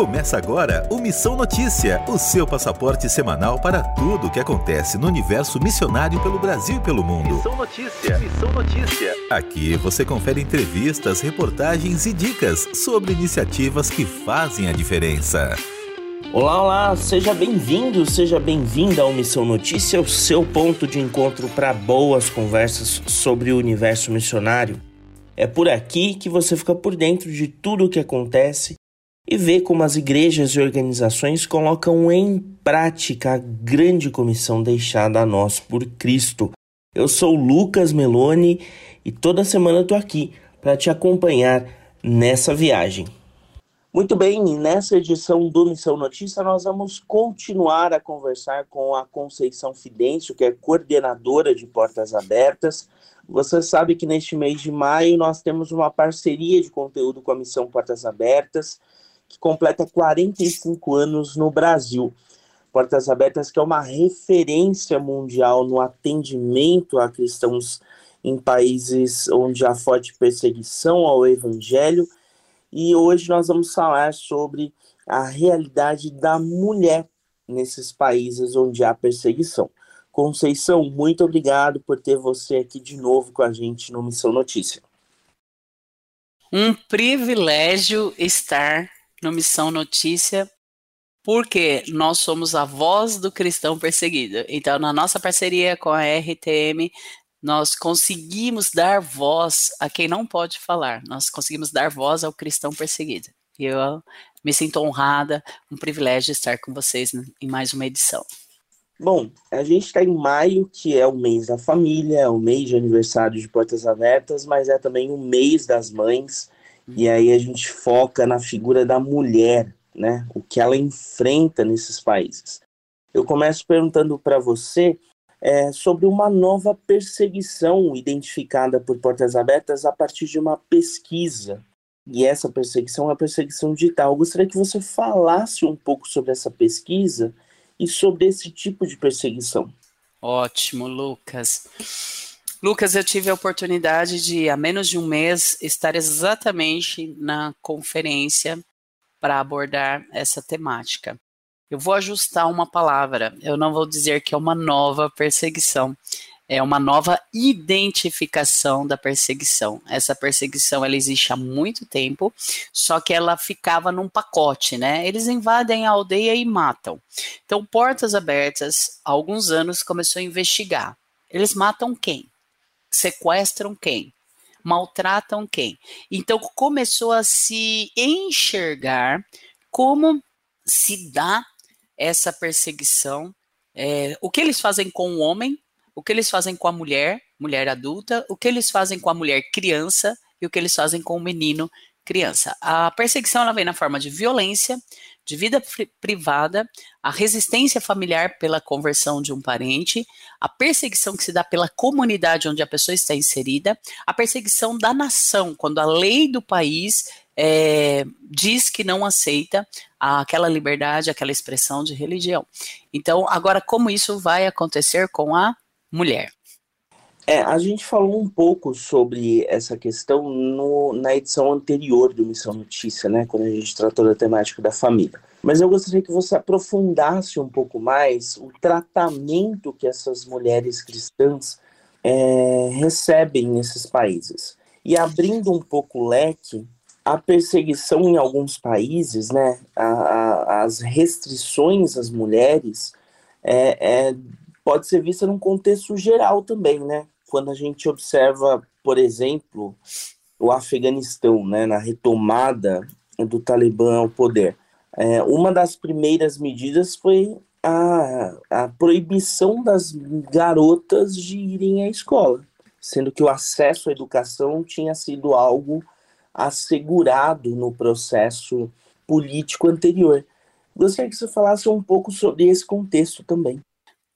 Começa agora o Missão Notícia, o seu passaporte semanal para tudo o que acontece no universo missionário pelo Brasil e pelo mundo. Missão Notícia, Missão Notícia. Aqui você confere entrevistas, reportagens e dicas sobre iniciativas que fazem a diferença. Olá, olá, seja bem-vindo, seja bem-vinda ao Missão Notícia, o seu ponto de encontro para boas conversas sobre o universo missionário. É por aqui que você fica por dentro de tudo o que acontece e vê como as igrejas e organizações colocam em prática a grande comissão deixada a nós por Cristo. Eu sou Lucas Meloni e toda semana estou aqui para te acompanhar nessa viagem. Muito bem, nessa edição do Missão Notícia, nós vamos continuar a conversar com a Conceição Fidêncio, que é coordenadora de Portas Abertas. Você sabe que neste mês de maio nós temos uma parceria de conteúdo com a Missão Portas Abertas, que completa 45 anos no Brasil. Portas Abertas, que é uma referência mundial no atendimento a cristãos em países onde há forte perseguição ao evangelho e hoje nós vamos falar sobre a realidade da mulher nesses países onde há perseguição. Conceição, muito obrigado por ter você aqui de novo com a gente no Missão Notícia. Um privilégio estar no Missão Notícia, porque nós somos a voz do cristão perseguido. Então, na nossa parceria com a RTM, nós conseguimos dar voz a quem não pode falar, nós conseguimos dar voz ao cristão perseguido. E eu me sinto honrada, um privilégio estar com vocês em mais uma edição. Bom, a gente está em maio, que é o mês da família, é o mês de aniversário de Portas Abertas, mas é também o mês das mães, e aí a gente foca na figura da mulher, né? O que ela enfrenta nesses países. Eu começo perguntando para você é, sobre uma nova perseguição identificada por Portas Abertas a partir de uma pesquisa. E essa perseguição é a perseguição digital. Eu gostaria que você falasse um pouco sobre essa pesquisa e sobre esse tipo de perseguição. Ótimo, Lucas. Lucas, eu tive a oportunidade de, há menos de um mês, estar exatamente na conferência para abordar essa temática. Eu vou ajustar uma palavra. Eu não vou dizer que é uma nova perseguição. É uma nova identificação da perseguição. Essa perseguição ela existe há muito tempo, só que ela ficava num pacote, né? Eles invadem a aldeia e matam. Então, Portas Abertas, há alguns anos, começou a investigar. Eles matam quem? Sequestram quem? Maltratam quem? Então, começou a se enxergar como se dá essa perseguição. É, o que eles fazem com o homem, o que eles fazem com a mulher, mulher adulta, o que eles fazem com a mulher criança e o que eles fazem com o menino criança. A perseguição ela vem na forma de violência, de vida privada, a resistência familiar pela conversão de um parente, a perseguição que se dá pela comunidade onde a pessoa está inserida, a perseguição da nação, quando a lei do país é, diz que não aceita aquela liberdade, aquela expressão de religião. Então, agora, como isso vai acontecer com a mulher? É, a gente falou um pouco sobre essa questão no, na edição anterior do Missão Notícia, né, quando a gente tratou da temática da família. Mas eu gostaria que você aprofundasse um pouco mais o tratamento que essas mulheres cristãs é, recebem nesses países. E abrindo um pouco o leque, a perseguição em alguns países, né, a, a, as restrições às mulheres, é, é, pode ser vista num contexto geral também, né? Quando a gente observa, por exemplo, o Afeganistão, né, na retomada do Talibã ao poder. É, uma das primeiras medidas foi a, a proibição das garotas de irem à escola, sendo que o acesso à educação tinha sido algo assegurado no processo político anterior. Gostaria que você falasse um pouco sobre esse contexto também.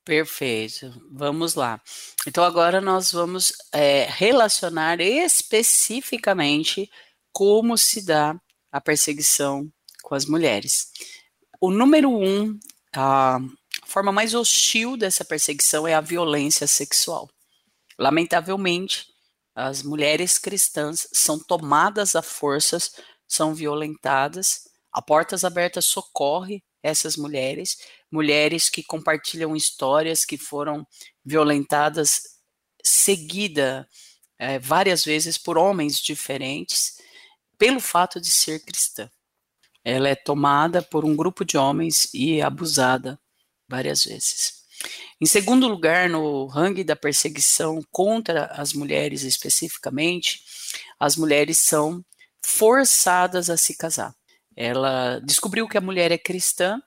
Perfeito, vamos lá. Então, agora nós vamos é, relacionar especificamente como se dá a perseguição com as mulheres. O número um, a forma mais hostil dessa perseguição é a violência sexual. Lamentavelmente, as mulheres cristãs são tomadas a forças, são violentadas, A Portas Abertas socorre essas mulheres, mulheres que compartilham histórias que foram violentadas seguida é, várias vezes por homens diferentes pelo fato de ser cristã. Ela é tomada por um grupo de homens e abusada várias vezes. Em segundo lugar, no ranking da perseguição contra as mulheres especificamente, as mulheres são forçadas a se casar. Ela descobriu que a mulher é cristã,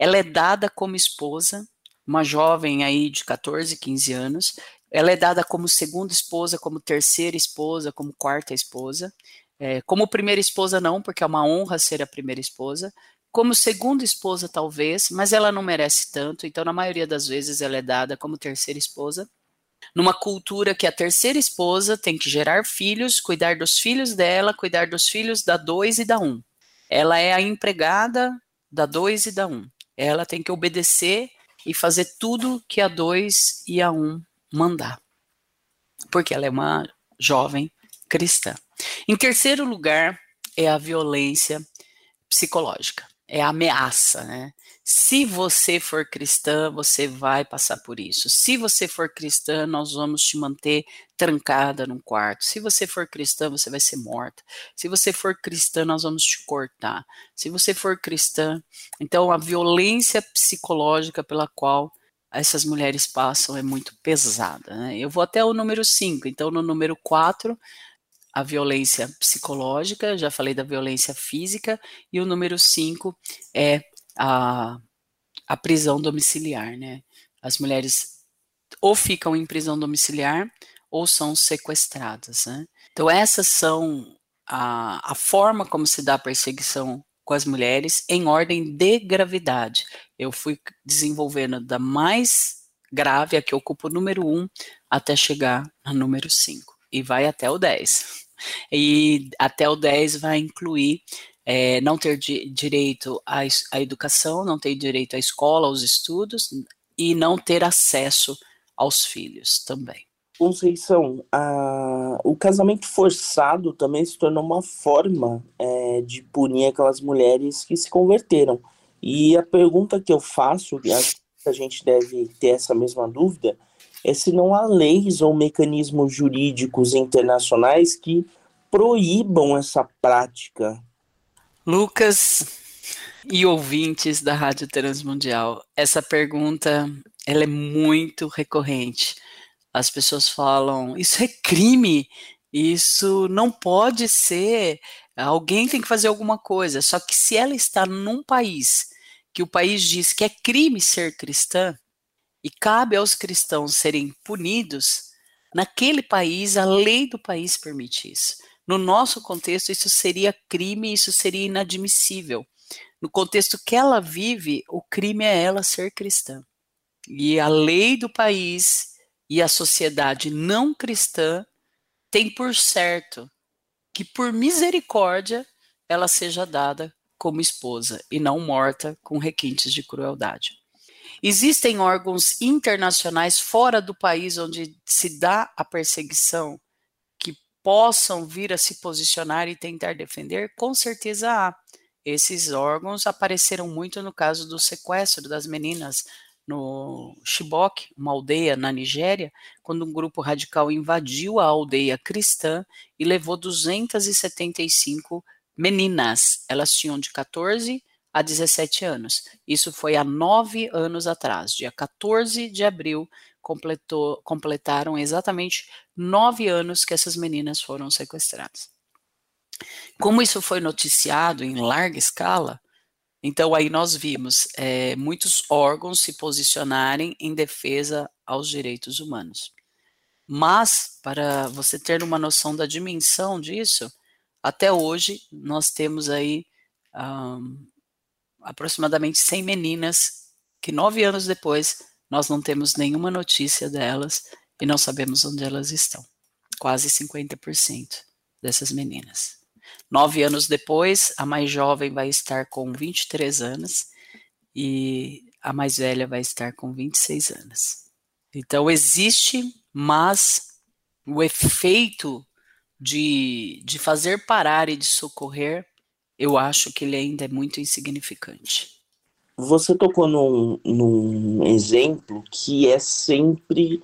ela é dada como esposa, uma jovem aí de 14, 15 anos, ela é dada como segunda esposa, como terceira esposa, como quarta esposa. É, como primeira esposa, não, porque é uma honra ser a primeira esposa. Como segunda esposa, talvez, mas ela não merece tanto, então, na maioria das vezes, ela é dada como terceira esposa. Numa cultura que a terceira esposa tem que gerar filhos, cuidar dos filhos dela, cuidar dos filhos da dois e da um. Ela é a empregada da dois e da um. Ela tem que obedecer e fazer tudo que a dois e a um mandar. Porque ela é uma jovem cristã. Em terceiro lugar, é a violência psicológica é ameaça, né? Se você for cristã, você vai passar por isso. Se você for cristã, nós vamos te manter trancada num quarto. Se você for cristã, você vai ser morta. Se você for cristã, nós vamos te cortar. Se você for cristã, então a violência psicológica pela qual essas mulheres passam é muito pesada. Né? Eu vou até o número 5. Então, no número 4, a violência psicológica, já falei da violência física, e o número 5 é a, a prisão domiciliar, né? As mulheres ou ficam em prisão domiciliar ou são sequestradas, né? Então, essas são a, a forma como se dá a perseguição com as mulheres em ordem de gravidade. Eu fui desenvolvendo da mais grave, a que ocupa o número 1, um, até chegar no número 5 e vai até o 10. E até o 10 vai incluir é, não ter di direito à, à educação, não ter direito à escola, aos estudos e não ter acesso aos filhos também. Conceição, a, o casamento forçado também se tornou uma forma é, de punir aquelas mulheres que se converteram. E a pergunta que eu faço, acho que a gente deve ter essa mesma dúvida, é se não há leis ou mecanismos jurídicos internacionais que proíbam essa prática. Lucas e ouvintes da Rádio Transmundial, essa pergunta ela é muito recorrente. As pessoas falam: isso é crime, isso não pode ser, alguém tem que fazer alguma coisa. Só que se ela está num país que o país diz que é crime ser cristã, e cabe aos cristãos serem punidos, naquele país, a lei do país permite isso. No nosso contexto, isso seria crime, isso seria inadmissível. No contexto que ela vive, o crime é ela ser cristã. E a lei do país e a sociedade não cristã tem por certo que, por misericórdia, ela seja dada como esposa e não morta com requintes de crueldade. Existem órgãos internacionais fora do país onde se dá a perseguição que possam vir a se posicionar e tentar defender? Com certeza há. Esses órgãos apareceram muito no caso do sequestro das meninas no Chibok, uma aldeia na Nigéria, quando um grupo radical invadiu a aldeia cristã e levou 275 meninas. Elas tinham de 14 a 17 anos. Isso foi há nove anos atrás, dia 14 de abril, completou, completaram exatamente nove anos que essas meninas foram sequestradas. Como isso foi noticiado em larga escala, então aí nós vimos é, muitos órgãos se posicionarem em defesa aos direitos humanos. Mas, para você ter uma noção da dimensão disso, até hoje nós temos aí um, aproximadamente 100 meninas que nove anos depois nós não temos nenhuma notícia delas e não sabemos onde elas estão. Quase 50% dessas meninas. Nove anos depois, a mais jovem vai estar com 23 anos e a mais velha vai estar com 26 anos. Então, existe, mas o efeito de, de fazer parar e de socorrer eu acho que ele ainda é muito insignificante. Você tocou num, num exemplo que é sempre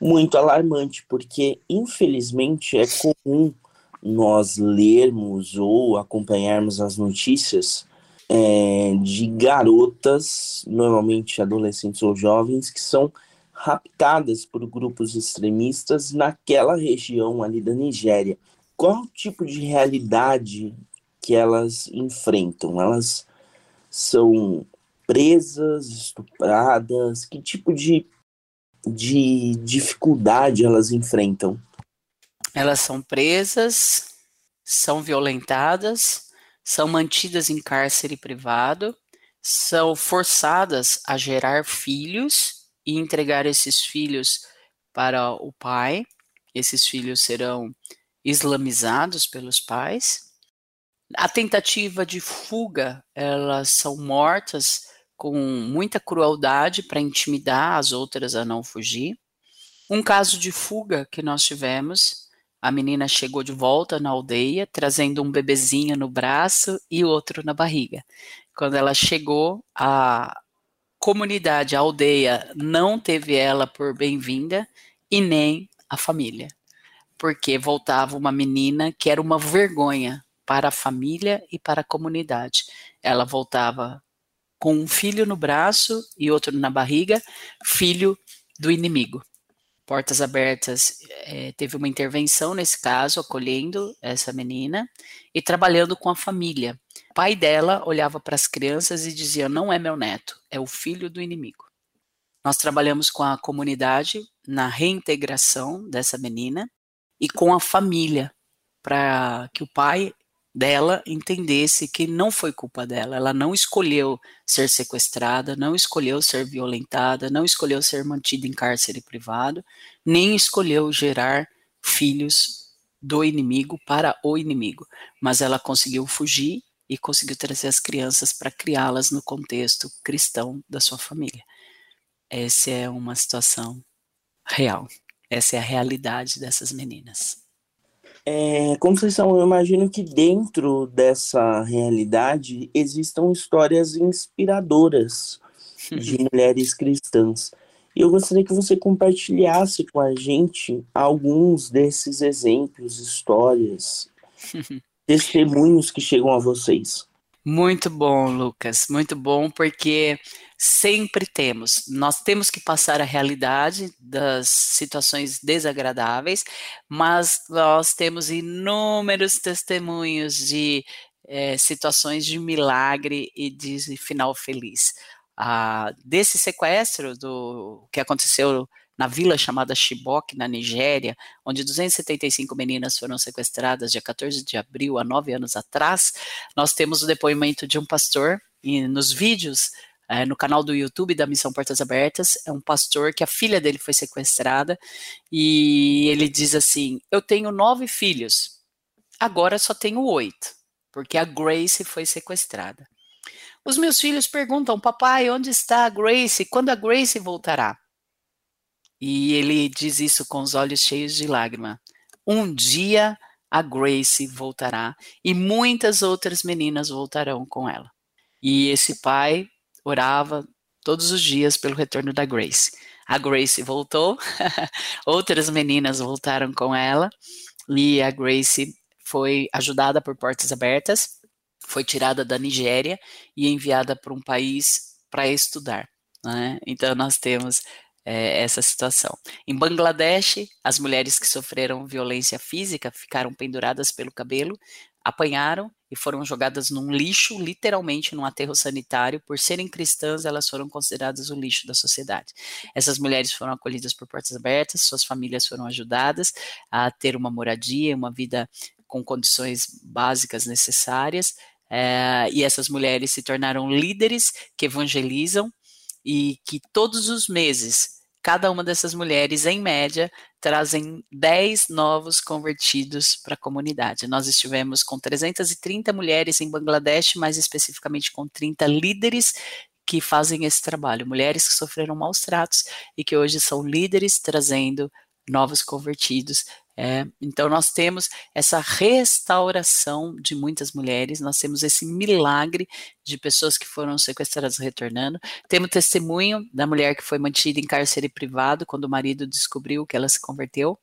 muito alarmante, porque infelizmente é comum nós lermos ou acompanharmos as notícias é, de garotas, normalmente adolescentes ou jovens, que são raptadas por grupos extremistas naquela região ali da Nigéria. Qual tipo de realidade que elas enfrentam? Elas são presas, estupradas? Que tipo de, de dificuldade elas enfrentam? Elas são presas, são violentadas, são mantidas em cárcere privado, são forçadas a gerar filhos e entregar esses filhos para o pai. Esses filhos serão islamizados pelos pais. A tentativa de fuga, elas são mortas com muita crueldade para intimidar as outras a não fugir. Um caso de fuga que nós tivemos, a menina chegou de volta na aldeia, trazendo um bebezinho no braço e outro na barriga. Quando ela chegou, a comunidade, a aldeia, não teve ela por bem-vinda e nem a família, porque voltava uma menina que era uma vergonha para a família e para a comunidade. Ela voltava com um filho no braço e outro na barriga, filho do inimigo. Portas Abertas é, teve uma intervenção nesse caso, acolhendo essa menina e trabalhando com a família. O pai dela olhava para as crianças e dizia: Não é meu neto, é o filho do inimigo. Nós trabalhamos com a comunidade na reintegração dessa menina e com a família, para que o pai dela entendesse que não foi culpa dela, ela não escolheu ser sequestrada, não escolheu ser violentada, não escolheu ser mantida em cárcere privado, nem escolheu gerar filhos do inimigo para o inimigo, mas ela conseguiu fugir e conseguiu trazer as crianças para criá-las no contexto cristão da sua família. Essa é uma situação real. Essa é a realidade dessas meninas. É, Conceição, eu imagino que dentro dessa realidade existam histórias inspiradoras de mulheres cristãs. E eu gostaria que você compartilhasse com a gente alguns desses exemplos, histórias, testemunhos que chegam a vocês. Muito bom, Lucas, muito bom, porque sempre temos, nós temos que passar a realidade das situações desagradáveis, mas nós temos inúmeros testemunhos de é, situações de milagre e de final feliz. Ah, desse sequestro do que aconteceu na vila chamada Chibok, na Nigéria, onde 275 meninas foram sequestradas dia 14 de abril, há nove anos atrás, nós temos o depoimento de um pastor, e nos vídeos é, no canal do YouTube da Missão Portas Abertas, é um pastor que a filha dele foi sequestrada e ele diz assim: Eu tenho nove filhos, agora só tenho oito, porque a Grace foi sequestrada. Os meus filhos perguntam, papai, onde está a Grace? Quando a Grace voltará? E ele diz isso com os olhos cheios de lágrima. Um dia a Grace voltará e muitas outras meninas voltarão com ela. E esse pai orava todos os dias pelo retorno da Grace. A Grace voltou, outras meninas voltaram com ela e a Grace foi ajudada por portas abertas, foi tirada da Nigéria e enviada para um país para estudar. Né? Então nós temos é, essa situação. Em Bangladesh, as mulheres que sofreram violência física ficaram penduradas pelo cabelo, apanharam e foram jogadas num lixo, literalmente num aterro sanitário. Por serem cristãs, elas foram consideradas o lixo da sociedade. Essas mulheres foram acolhidas por portas abertas, suas famílias foram ajudadas a ter uma moradia, uma vida com condições básicas necessárias. É, e essas mulheres se tornaram líderes que evangelizam e que todos os meses Cada uma dessas mulheres, em média, trazem 10 novos convertidos para a comunidade. Nós estivemos com 330 mulheres em Bangladesh, mais especificamente com 30 líderes que fazem esse trabalho, mulheres que sofreram maus tratos e que hoje são líderes trazendo novos convertidos É, então, nós temos essa restauração de muitas mulheres, nós temos esse milagre de pessoas que foram sequestradas retornando. Temos testemunho da mulher que foi mantida em cárcere privado quando o marido descobriu que ela se converteu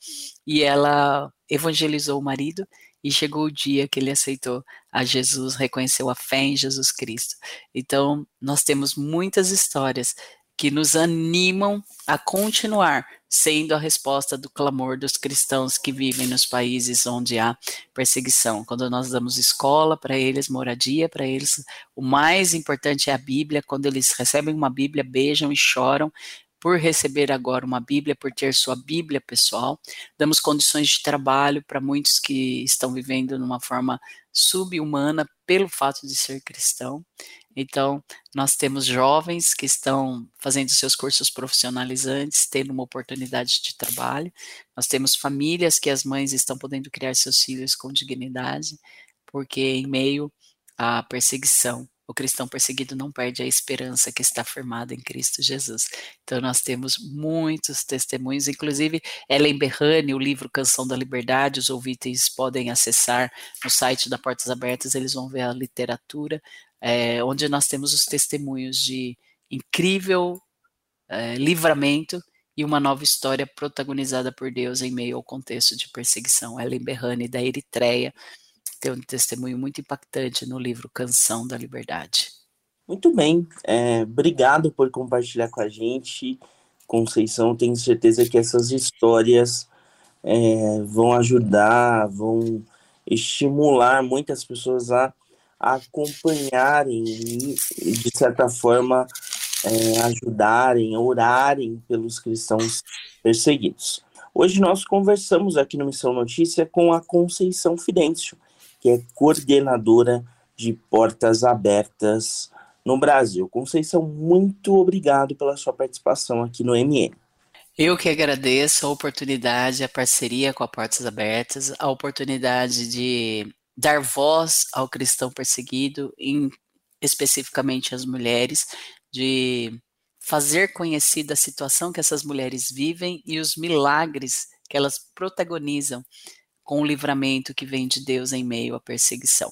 e ela evangelizou o marido e chegou o dia que ele aceitou a Jesus, reconheceu a fé em Jesus Cristo. Então, nós temos muitas histórias que nos animam a continuar sendo a resposta do clamor dos cristãos que vivem nos países onde há perseguição. Quando nós damos escola para eles, moradia para eles, o mais importante é a Bíblia. Quando eles recebem uma Bíblia, beijam e choram por receber agora uma Bíblia, por ter sua Bíblia pessoal. Damos condições de trabalho para muitos que estão vivendo numa forma subhumana pelo fato de ser cristão. Então, nós temos jovens que estão fazendo seus cursos profissionalizantes, tendo uma oportunidade de trabalho. Nós temos famílias que as mães estão podendo criar seus filhos com dignidade, porque em meio à perseguição, o cristão perseguido não perde a esperança que está firmada em Cristo Jesus. Então, nós temos muitos testemunhos, inclusive Ellen Berrani, o livro Canção da Liberdade, os ouvintes podem acessar no site da Portas Abertas, eles vão ver a literatura, é, onde nós temos os testemunhos de incrível é, livramento e uma nova história protagonizada por Deus em meio ao contexto de perseguição. Ellen Berrani, da Eritreia, tem um testemunho muito impactante no livro Canção da Liberdade. Muito bem, é, obrigado por compartilhar com a gente, Conceição. Tenho certeza que essas histórias é, vão ajudar, vão estimular muitas pessoas a acompanharem e, de certa forma, é, ajudarem, orarem pelos cristãos perseguidos. Hoje nós conversamos aqui no Missão Notícia com a Conceição Fidêncio, que é coordenadora de portas abertas no Brasil. Conceição, muito obrigado pela sua participação aqui no MN. Eu que agradeço a oportunidade, a parceria com a Portas Abertas, a oportunidade de dar voz ao cristão perseguido, em, especificamente as mulheres, de fazer conhecida a situação que essas mulheres vivem e os milagres que elas protagonizam com o livramento que vem de Deus em meio à perseguição.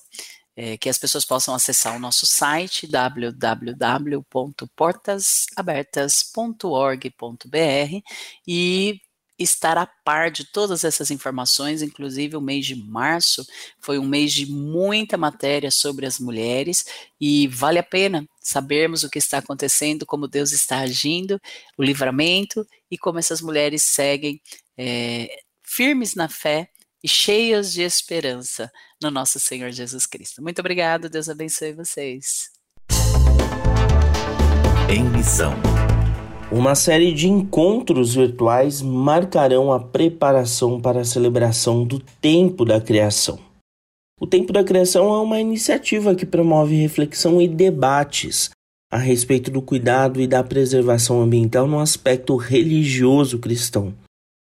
É, que as pessoas possam acessar o nosso site www.portasabertas.org.br e estar a par de todas essas informações, inclusive o mês de março foi um mês de muita matéria sobre as mulheres e vale a pena sabermos o que está acontecendo, como Deus está agindo, o livramento e como essas mulheres seguem é, firmes na fé e cheias de esperança no nosso Senhor Jesus Cristo. Muito obrigado, Deus abençoe vocês. Em missão. Uma série de encontros virtuais marcarão a preparação para a celebração do Tempo da Criação. O Tempo da Criação é uma iniciativa que promove reflexão e debates a respeito do cuidado e da preservação ambiental no aspecto religioso cristão.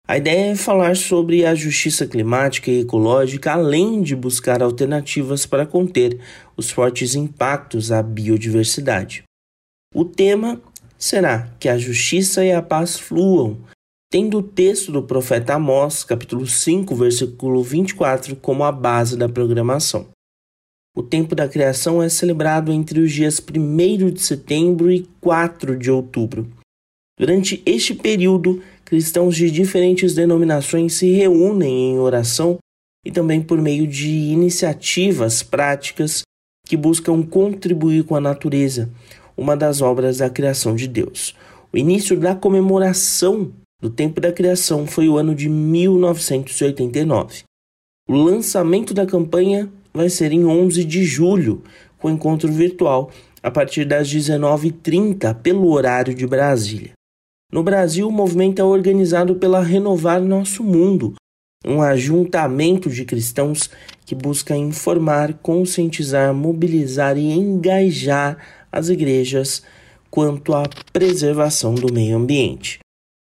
A ideia é falar sobre a justiça climática e ecológica, além de buscar alternativas para conter os fortes impactos à biodiversidade. O tema será que a justiça e a paz fluam, tendo o texto do profeta Amós, capítulo 5, versículo 24, como a base da programação. O tempo da criação é celebrado entre os dias 1 de setembro e 4 de outubro. Durante este período, cristãos de diferentes denominações se reúnem em oração e também por meio de iniciativas práticas que buscam contribuir com a natureza, uma das obras da criação de Deus. O início da comemoração do tempo da criação foi o ano de 1989. O lançamento da campanha vai ser em 11 de julho, com encontro virtual a partir das 19h30 pelo horário de Brasília. No Brasil, o movimento é organizado pela Renovar Nosso Mundo, um ajuntamento de cristãos que busca informar, conscientizar, mobilizar e engajar as igrejas quanto à preservação do meio ambiente.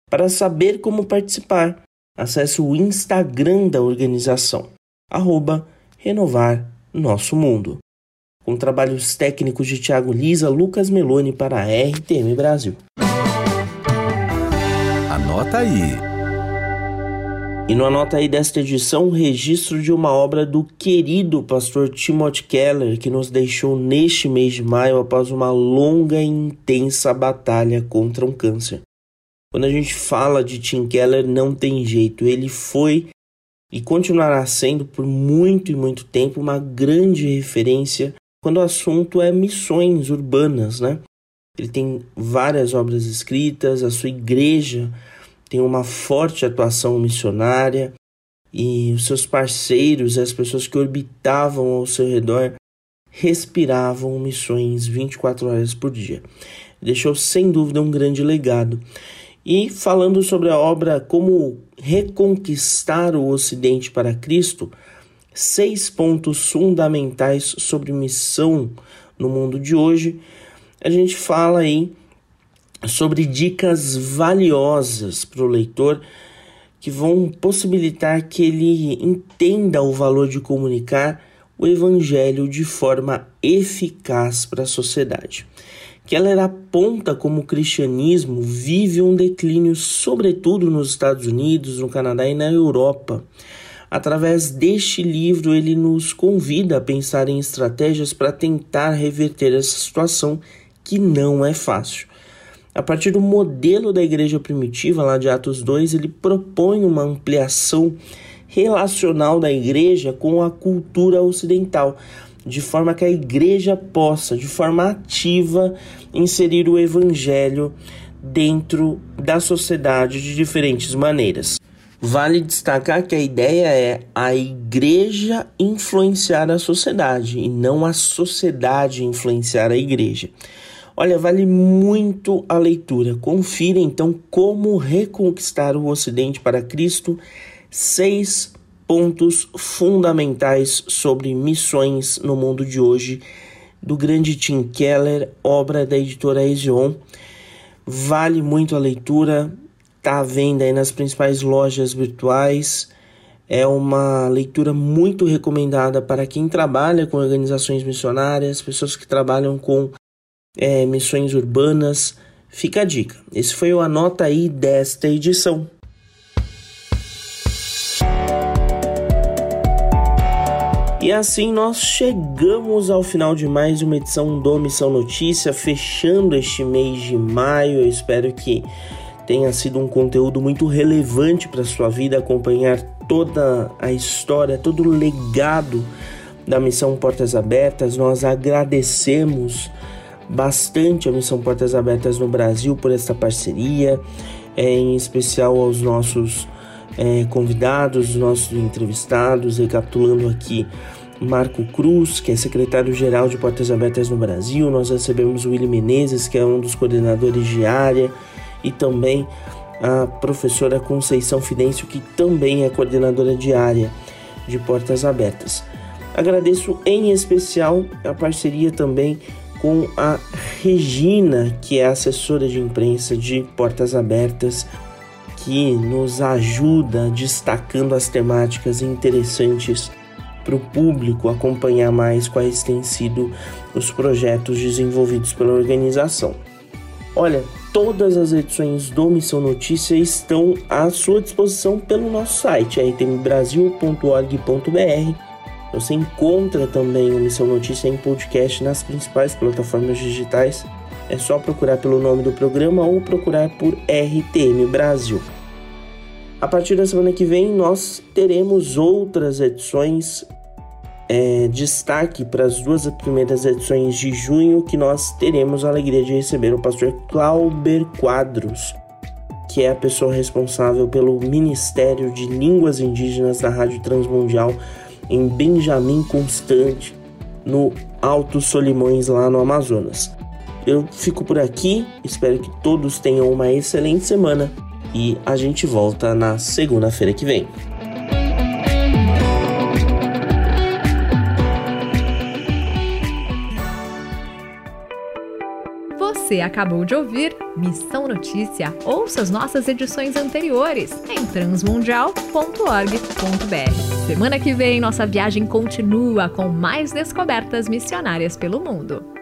Para saber como participar, acesse o Instagram da organização, arroba Renovar Nosso Mundo. Com trabalhos técnicos de Tiago Lisa, Lucas Meloni para a RTM Brasil. Anota aí. E no anota aí desta edição, o registro de uma obra do querido pastor Timothy Keller, que nos deixou neste mês de maio após uma longa e intensa batalha contra um câncer. Quando a gente fala de Tim Keller, não tem jeito. Ele foi e continuará sendo por muito e muito tempo uma grande referência quando o assunto é missões urbanas, né? Ele tem várias obras escritas, a sua igreja tem uma forte atuação missionária e os seus parceiros, as pessoas que orbitavam ao seu redor, respiravam missões 24 horas por dia. Deixou sem dúvida um grande legado. E falando sobre a obra Como Reconquistar o Ocidente para Cristo, seis pontos fundamentais sobre missão no mundo de hoje. A gente fala aí sobre dicas valiosas para o leitor que vão possibilitar que ele entenda o valor de comunicar o evangelho de forma eficaz para a sociedade. Keller aponta como o cristianismo vive um declínio, sobretudo nos Estados Unidos, no Canadá e na Europa. Através deste livro, ele nos convida a pensar em estratégias para tentar reverter essa situação que não é fácil. A partir do modelo da igreja primitiva, lá de Atos 2, ele propõe uma ampliação relacional da igreja com a cultura ocidental, de forma que a igreja possa, de forma ativa, inserir o evangelho dentro da sociedade de diferentes maneiras. Vale destacar que a ideia é a igreja influenciar a sociedade e não a sociedade influenciar a igreja. Olha, vale muito a leitura. Confira então como reconquistar o Ocidente para Cristo. Seis pontos fundamentais sobre missões no mundo de hoje, do grande Tim Keller, obra da editora Ezion. Vale muito a leitura, está à venda aí nas principais lojas virtuais. É uma leitura muito recomendada para quem trabalha com organizações missionárias, pessoas que trabalham com é, missões urbanas. Fica a dica. Esse foi o Anota aí desta edição. E assim nós chegamos ao final de mais uma edição do Missão Notícia, fechando este mês de maio. Eu espero que tenha sido um conteúdo muito relevante para sua vida acompanhar toda a história, todo o legado da Missão Portas Abertas. Nós agradecemos bastante a Missão Portas Abertas no Brasil por esta parceria, é, em especial aos nossos é, convidados, nossos entrevistados, recapitulando aqui. Marco Cruz, que é secretário-geral de Portas Abertas no Brasil, nós recebemos o Willi Menezes, que é um dos coordenadores de área, e também a professora Conceição Fidêncio, que também é coordenadora de área de Portas Abertas. Agradeço em especial a parceria também com a Regina, que é assessora de imprensa de Portas Abertas, que nos ajuda destacando as temáticas interessantes para o público acompanhar mais quais têm sido os projetos desenvolvidos pela organização. Olha, todas as edições do Missão Notícia estão à sua disposição pelo nosso site, rtmbrasil.org.br você encontra também o Missão Notícia em podcast nas principais plataformas digitais. É só procurar pelo nome do programa ou procurar por RTM Brasil. A partir da semana que vem, nós teremos outras edições. É, destaque para as duas primeiras edições de junho, que nós teremos a alegria de receber o pastor Clauber Quadros, que é a pessoa responsável pelo Ministério de Línguas Indígenas da Rádio Transmundial em Benjamin Constante, no Alto Solimões, lá no Amazonas. Eu fico por aqui, espero que todos tenham uma excelente semana e a gente volta na segunda-feira que vem. Você acabou de ouvir Missão Notícia. Ouça as nossas edições anteriores em transmundial.org.br. Semana que vem, nossa viagem continua com mais descobertas missionárias pelo mundo.